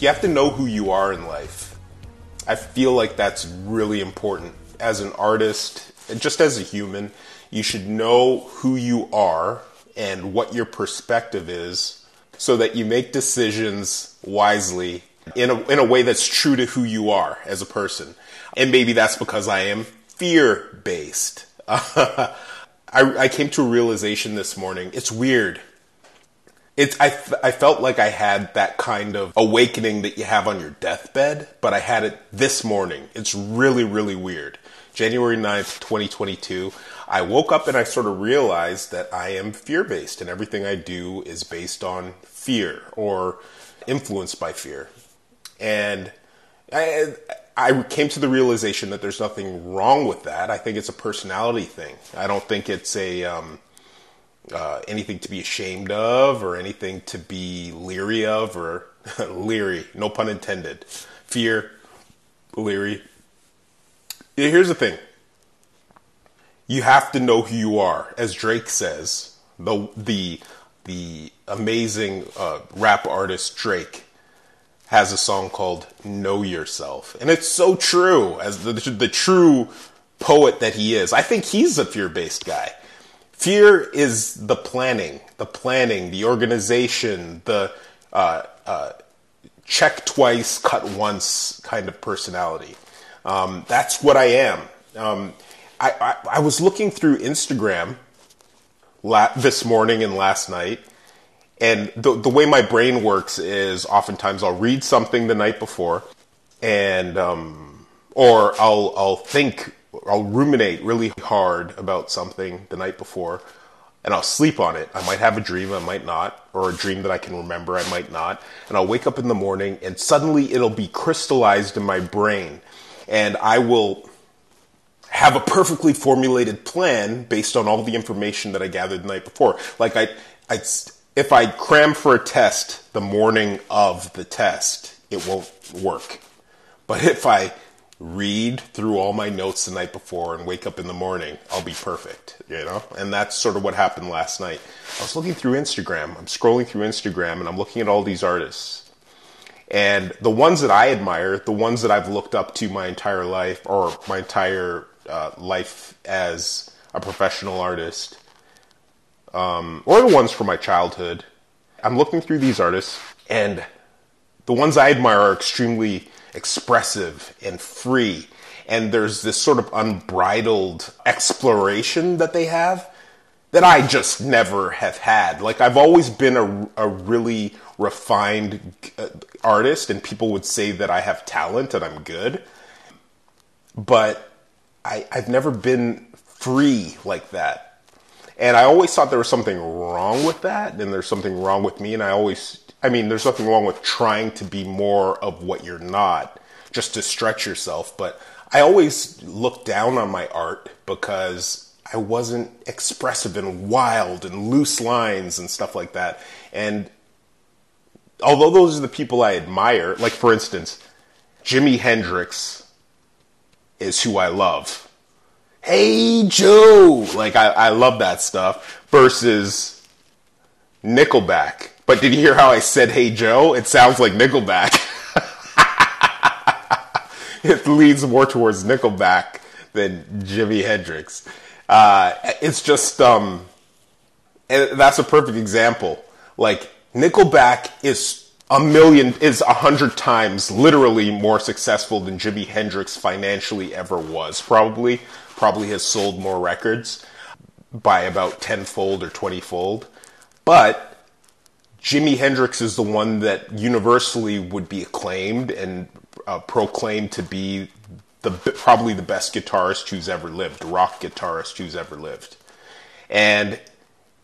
You have to know who you are in life. I feel like that's really important. As an artist, just as a human, you should know who you are and what your perspective is so that you make decisions wisely in a, in a way that's true to who you are as a person. And maybe that's because I am fear based. I, I came to a realization this morning. It's weird. It's, I, I felt like I had that kind of awakening that you have on your deathbed, but I had it this morning. It's really, really weird. January 9th, 2022. I woke up and I sort of realized that I am fear based and everything I do is based on fear or influenced by fear. And I, I came to the realization that there's nothing wrong with that. I think it's a personality thing. I don't think it's a um, uh, anything to be ashamed of or anything to be leery of or leery, no pun intended. Fear, leery. Here's the thing you have to know who you are, as Drake says. The the the amazing uh, rap artist Drake has a song called "Know Yourself," and it's so true. As the the true poet that he is, I think he's a fear based guy. Fear is the planning, the planning, the organization, the uh, uh, check twice, cut once kind of personality. Um, that's what I am. Um, I, I, I was looking through Instagram la- this morning and last night, and the the way my brain works is oftentimes I'll read something the night before, and um, or I'll I'll think I'll ruminate really hard about something the night before, and I'll sleep on it. I might have a dream, I might not, or a dream that I can remember, I might not. And I'll wake up in the morning and suddenly it'll be crystallized in my brain. And I will have a perfectly formulated plan based on all the information that I gathered the night before. Like I, I, if I cram for a test the morning of the test, it won't work. But if I read through all my notes the night before and wake up in the morning, I'll be perfect, you know? And that's sort of what happened last night. I was looking through Instagram. I'm scrolling through Instagram and I'm looking at all these artists. And the ones that I admire, the ones that I've looked up to my entire life or my entire uh, life as a professional artist, um, or the ones from my childhood. I'm looking through these artists, and the ones I admire are extremely expressive and free. And there's this sort of unbridled exploration that they have that I just never have had. Like, I've always been a, a really refined uh, artist, and people would say that I have talent and I'm good. But I, I've never been free like that. And I always thought there was something wrong with that, and there's something wrong with me. And I always, I mean, there's nothing wrong with trying to be more of what you're not, just to stretch yourself. But I always looked down on my art because I wasn't expressive and wild and loose lines and stuff like that. And although those are the people I admire, like for instance, Jimi Hendrix is who I love. Hey Joe, like I, I love that stuff. Versus Nickelback. But did you hear how I said Hey Joe? It sounds like Nickelback. it leads more towards Nickelback than Jimi Hendrix. Uh, it's just, um, and that's a perfect example. Like Nickelback is a million is a hundred times literally more successful than Jimi Hendrix financially ever was. Probably, probably has sold more records by about tenfold or twentyfold. But Jimi Hendrix is the one that universally would be acclaimed and uh, proclaimed to be the probably the best guitarist who's ever lived, rock guitarist who's ever lived, and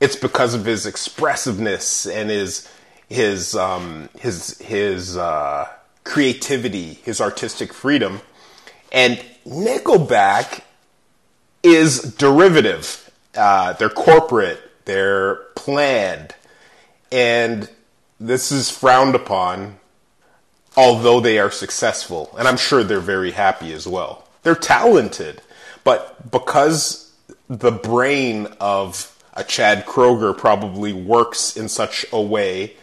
it's because of his expressiveness and his his um, his his uh, creativity, his artistic freedom, and Nickelback is derivative. Uh, they're corporate. They're planned, and this is frowned upon. Although they are successful, and I'm sure they're very happy as well. They're talented, but because the brain of a Chad Kroeger probably works in such a way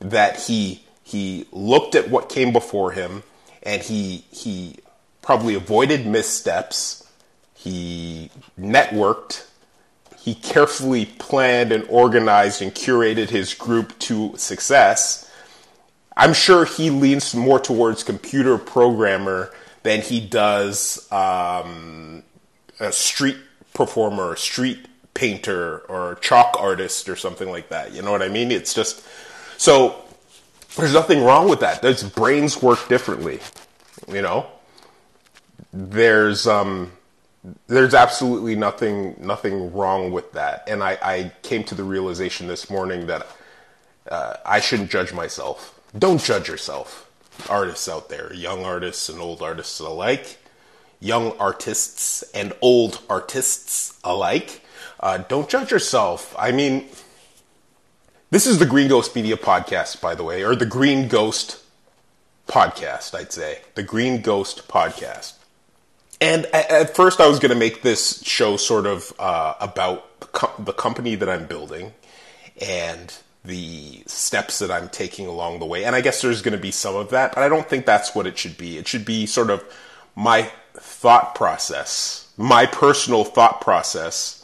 that he He looked at what came before him and he he probably avoided missteps. He networked. He carefully planned and organized and curated his group to success. I'm sure he leans more towards computer programmer than he does um, a street performer, street painter, or chalk artist, or something like that. You know what I mean? It's just so. There's nothing wrong with that. Those brains work differently. You know, there's um, there's absolutely nothing nothing wrong with that. And I, I came to the realization this morning that uh, I shouldn't judge myself. Don't judge yourself. Artists out there, young artists and old artists alike, young artists and old artists alike. Uh, don't judge yourself. I mean, this is the Green Ghost Media podcast, by the way, or the Green Ghost podcast, I'd say. The Green Ghost podcast. And at first, I was going to make this show sort of uh, about the, the company that I'm building and the steps that I'm taking along the way. And I guess there's going to be some of that, but I don't think that's what it should be. It should be sort of my thought process, my personal thought process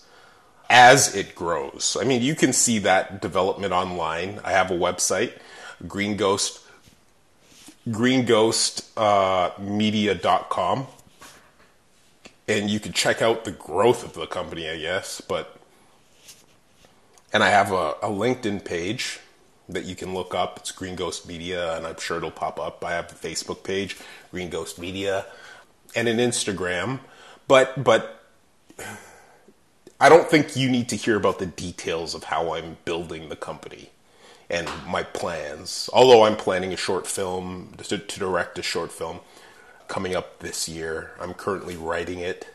as it grows. I mean, you can see that development online. I have a website, Green Ghost, greenghostmedia.com. Uh, and you can check out the growth of the company, I guess. But and I have a, a, LinkedIn page that you can look up. It's Green Ghost Media, and I'm sure it'll pop up. I have a Facebook page, Green Ghost Media, and an Instagram. But but I don't think you need to hear about the details of how I'm building the company and my plans. Although I'm planning a short film to, to direct a short film coming up this year. I'm currently writing it,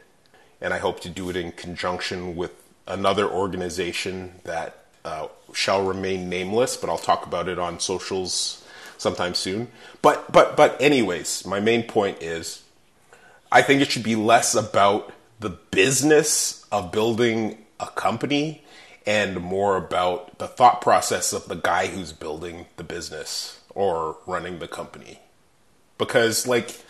and I hope to do it in conjunction with another organization that uh, shall remain nameless, but I'll talk about it on socials sometime soon. But but but anyways, my main point is I think it should be less about the business of building a company and more about the thought process of the guy who's building the business or running the company. Because like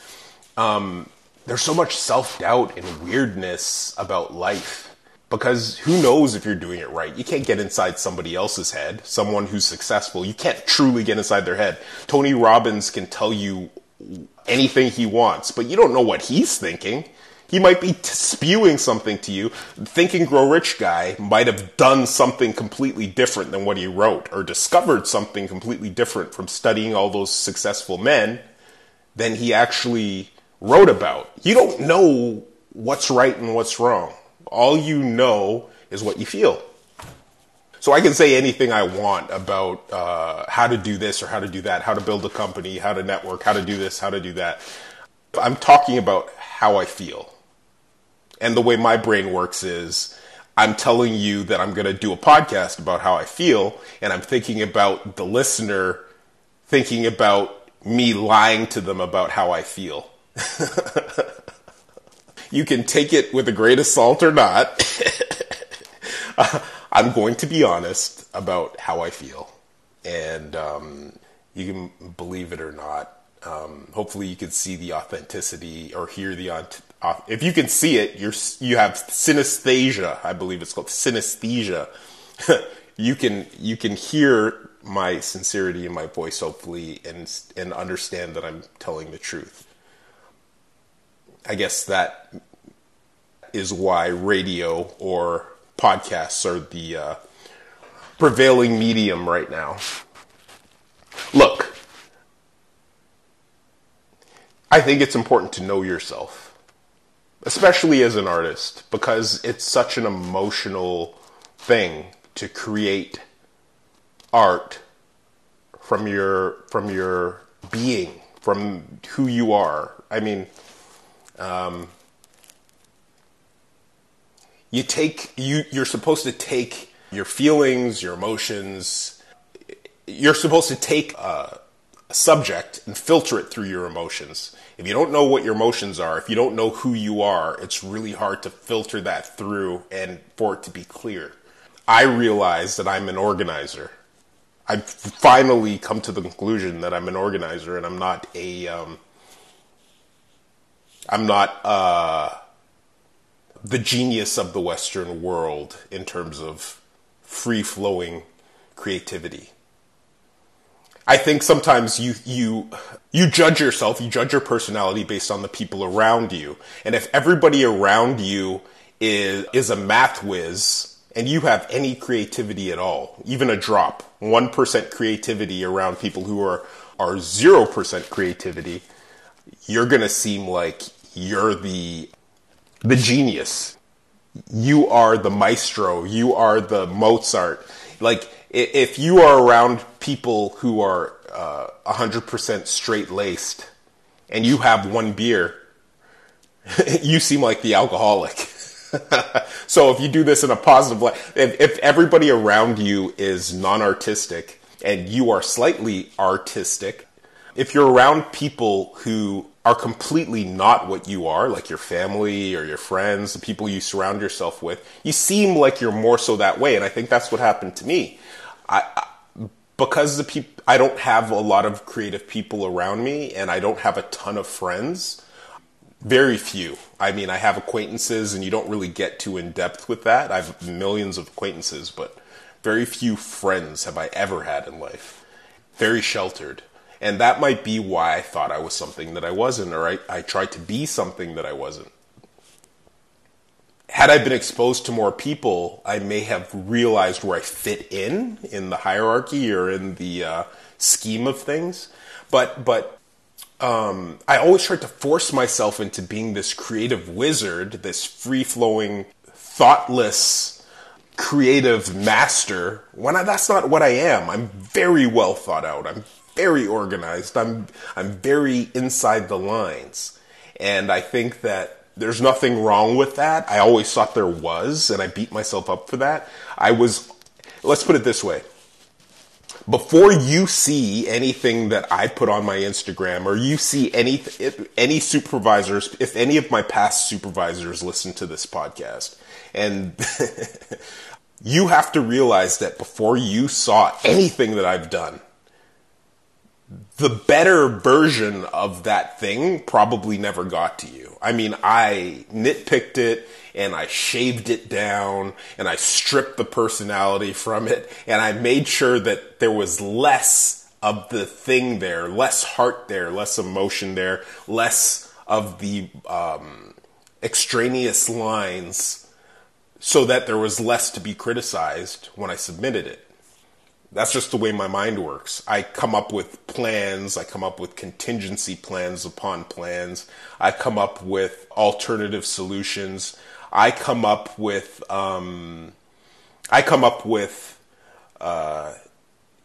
um, there's so much self doubt and weirdness about life because who knows if you're doing it right? You can't get inside somebody else's head, someone who's successful. You can't truly get inside their head. Tony Robbins can tell you anything he wants, but you don't know what he's thinking. He might be t- spewing something to you. Think and Grow Rich guy might have done something completely different than what he wrote or discovered something completely different from studying all those successful men than he actually wrote about. You don't know what's right and what's wrong. All you know is what you feel. So I can say anything I want about uh, how to do this or how to do that, how to build a company, how to network, how to do this, how to do that. I'm talking about how I feel. And the way my brain works is I'm telling you that I'm going to do a podcast about how I feel, and I'm thinking about the listener thinking about me lying to them about how I feel. you can take it with a grain of salt or not. I'm going to be honest about how I feel. And um, you can believe it or not. Um, hopefully, you can see the authenticity or hear the. Uh, if you can see it, you're you have synesthesia. I believe it's called synesthesia. you can you can hear my sincerity in my voice, hopefully, and and understand that I'm telling the truth. I guess that is why radio or podcasts are the uh, prevailing medium right now. Look, I think it's important to know yourself, especially as an artist, because it's such an emotional thing to create art from your from your being, from who you are. I mean, um, you take you you're supposed to take your feelings, your emotions. You're supposed to take a, subject and filter it through your emotions. If you don't know what your emotions are, if you don't know who you are, it's really hard to filter that through and for it to be clear. I realize that I'm an organizer. I've finally come to the conclusion that I'm an organizer and I'm not a um, I'm not uh, the genius of the Western world in terms of free flowing creativity. I think sometimes you you you judge yourself, you judge your personality based on the people around you, and if everybody around you is is a math whiz and you have any creativity at all, even a drop, one percent creativity around people who are are zero percent creativity, you're gonna seem like you're the the genius. You are the maestro. You are the Mozart. Like if you are around people who are uh, 100% straight laced and you have one beer, you seem like the alcoholic. so if you do this in a positive way, if, if everybody around you is non artistic and you are slightly artistic, if you're around people who are completely not what you are, like your family or your friends, the people you surround yourself with, you seem like you're more so that way. And I think that's what happened to me. I, I because the peop- I don't have a lot of creative people around me and I don't have a ton of friends. Very few. I mean, I have acquaintances and you don't really get too in depth with that. I have millions of acquaintances, but very few friends have I ever had in life. Very sheltered. And that might be why I thought I was something that I wasn't, or I, I tried to be something that I wasn't had I been exposed to more people, I may have realized where I fit in in the hierarchy or in the uh, scheme of things. But but um, I always tried to force myself into being this creative wizard, this free flowing, thoughtless, creative master. When I, that's not what I am. I'm very well thought out. I'm very organized. I'm I'm very inside the lines, and I think that there's nothing wrong with that. I always thought there was, and I beat myself up for that. I was, let's put it this way. Before you see anything that I put on my Instagram or you see any, any supervisors, if any of my past supervisors listen to this podcast, and you have to realize that before you saw anything that I've done, the better version of that thing probably never got to you. I mean, I nitpicked it and I shaved it down and I stripped the personality from it and I made sure that there was less of the thing there, less heart there, less emotion there, less of the um, extraneous lines so that there was less to be criticized when I submitted it that's just the way my mind works. I come up with plans, I come up with contingency plans upon plans, I come up with alternative solutions, I come up with um, I come up with uh,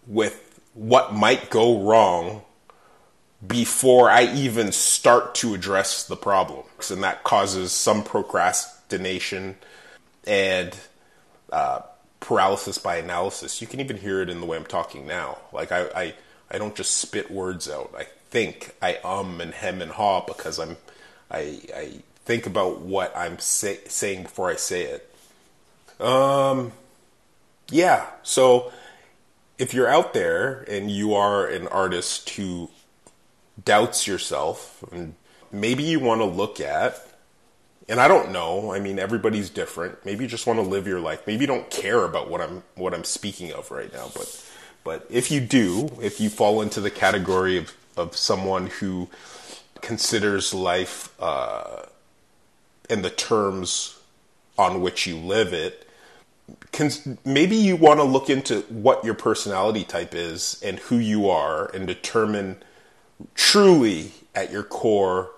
with what might go wrong before I even start to address the problems, and that causes some procrastination and uh, paralysis by analysis. You can even hear it in the way I'm talking now. Like I, I, I don't just spit words out. I think, I um and hem and haw because I'm, I, I think about what I'm say, saying before I say it. Um, yeah. So if you're out there and you are an artist who doubts yourself, and maybe you want to look at and I don't know. I mean, everybody's different. Maybe you just want to live your life. Maybe you don't care about what I'm what I'm speaking of right now. But but if you do, if you fall into the category of of someone who considers life uh, in the terms on which you live it, can, maybe you want to look into what your personality type is and who you are, and determine truly at your core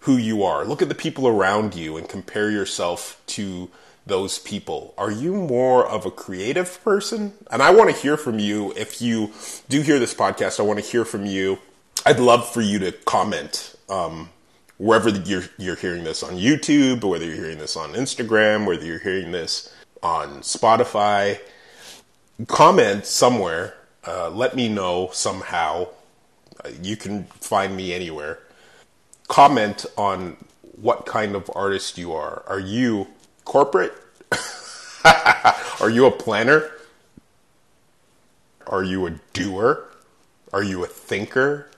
who you are. Look at the people around you and compare yourself to those people. Are you more of a creative person? And I want to hear from you. If you do hear this podcast, I want to hear from you. I'd love for you to comment um, wherever you're, you're hearing this on YouTube, whether you're hearing this on Instagram, whether you're hearing this on Spotify. Comment somewhere. Uh, let me know somehow. Uh, you can find me anywhere comment on what kind of artist you are. Are you corporate? are you a planner? Are you a doer? Are you a thinker?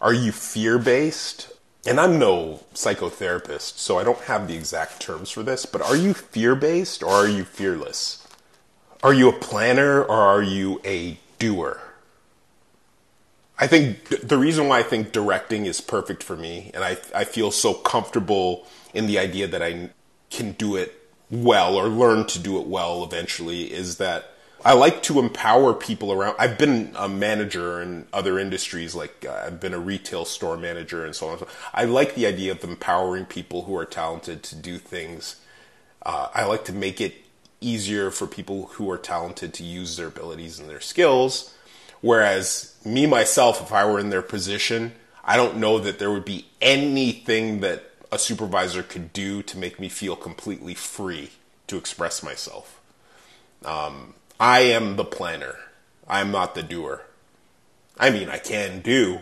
Are you fear based? And I'm no psychotherapist, so I don't have the exact terms for this, but are you fear based or are you fearless? Are you a planner or are you a doer? I think the reason why I think directing is perfect for me, and I, I feel so comfortable in the idea that I can do it well or learn to do it well eventually, is that I like to empower people around. I've been a manager in other industries, like uh, I've been a retail store manager and so on. I like the idea of empowering people who are talented to do things. Uh, I like to make it easier for people who are talented to use their abilities and their skills. Whereas me myself, if I were in their position, I don't know that there would be anything that a supervisor could do to make me feel completely free to express myself. Um, I am the planner. I'm not the doer. I mean, I can do,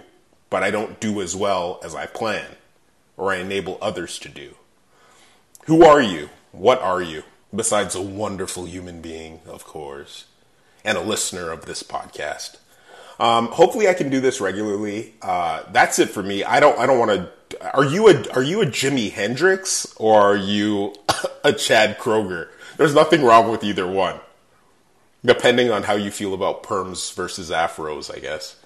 but I don't do as well as I plan or I enable others to do. Who are you? What are you? Besides a wonderful human being, of course, and a listener of this podcast. Um, hopefully, I can do this regularly. Uh, that's it for me. I don't. I don't want to. Are you a Are you a Jimi Hendrix or are you a Chad Kroeger? There's nothing wrong with either one depending on how you feel about perms versus afros, I guess.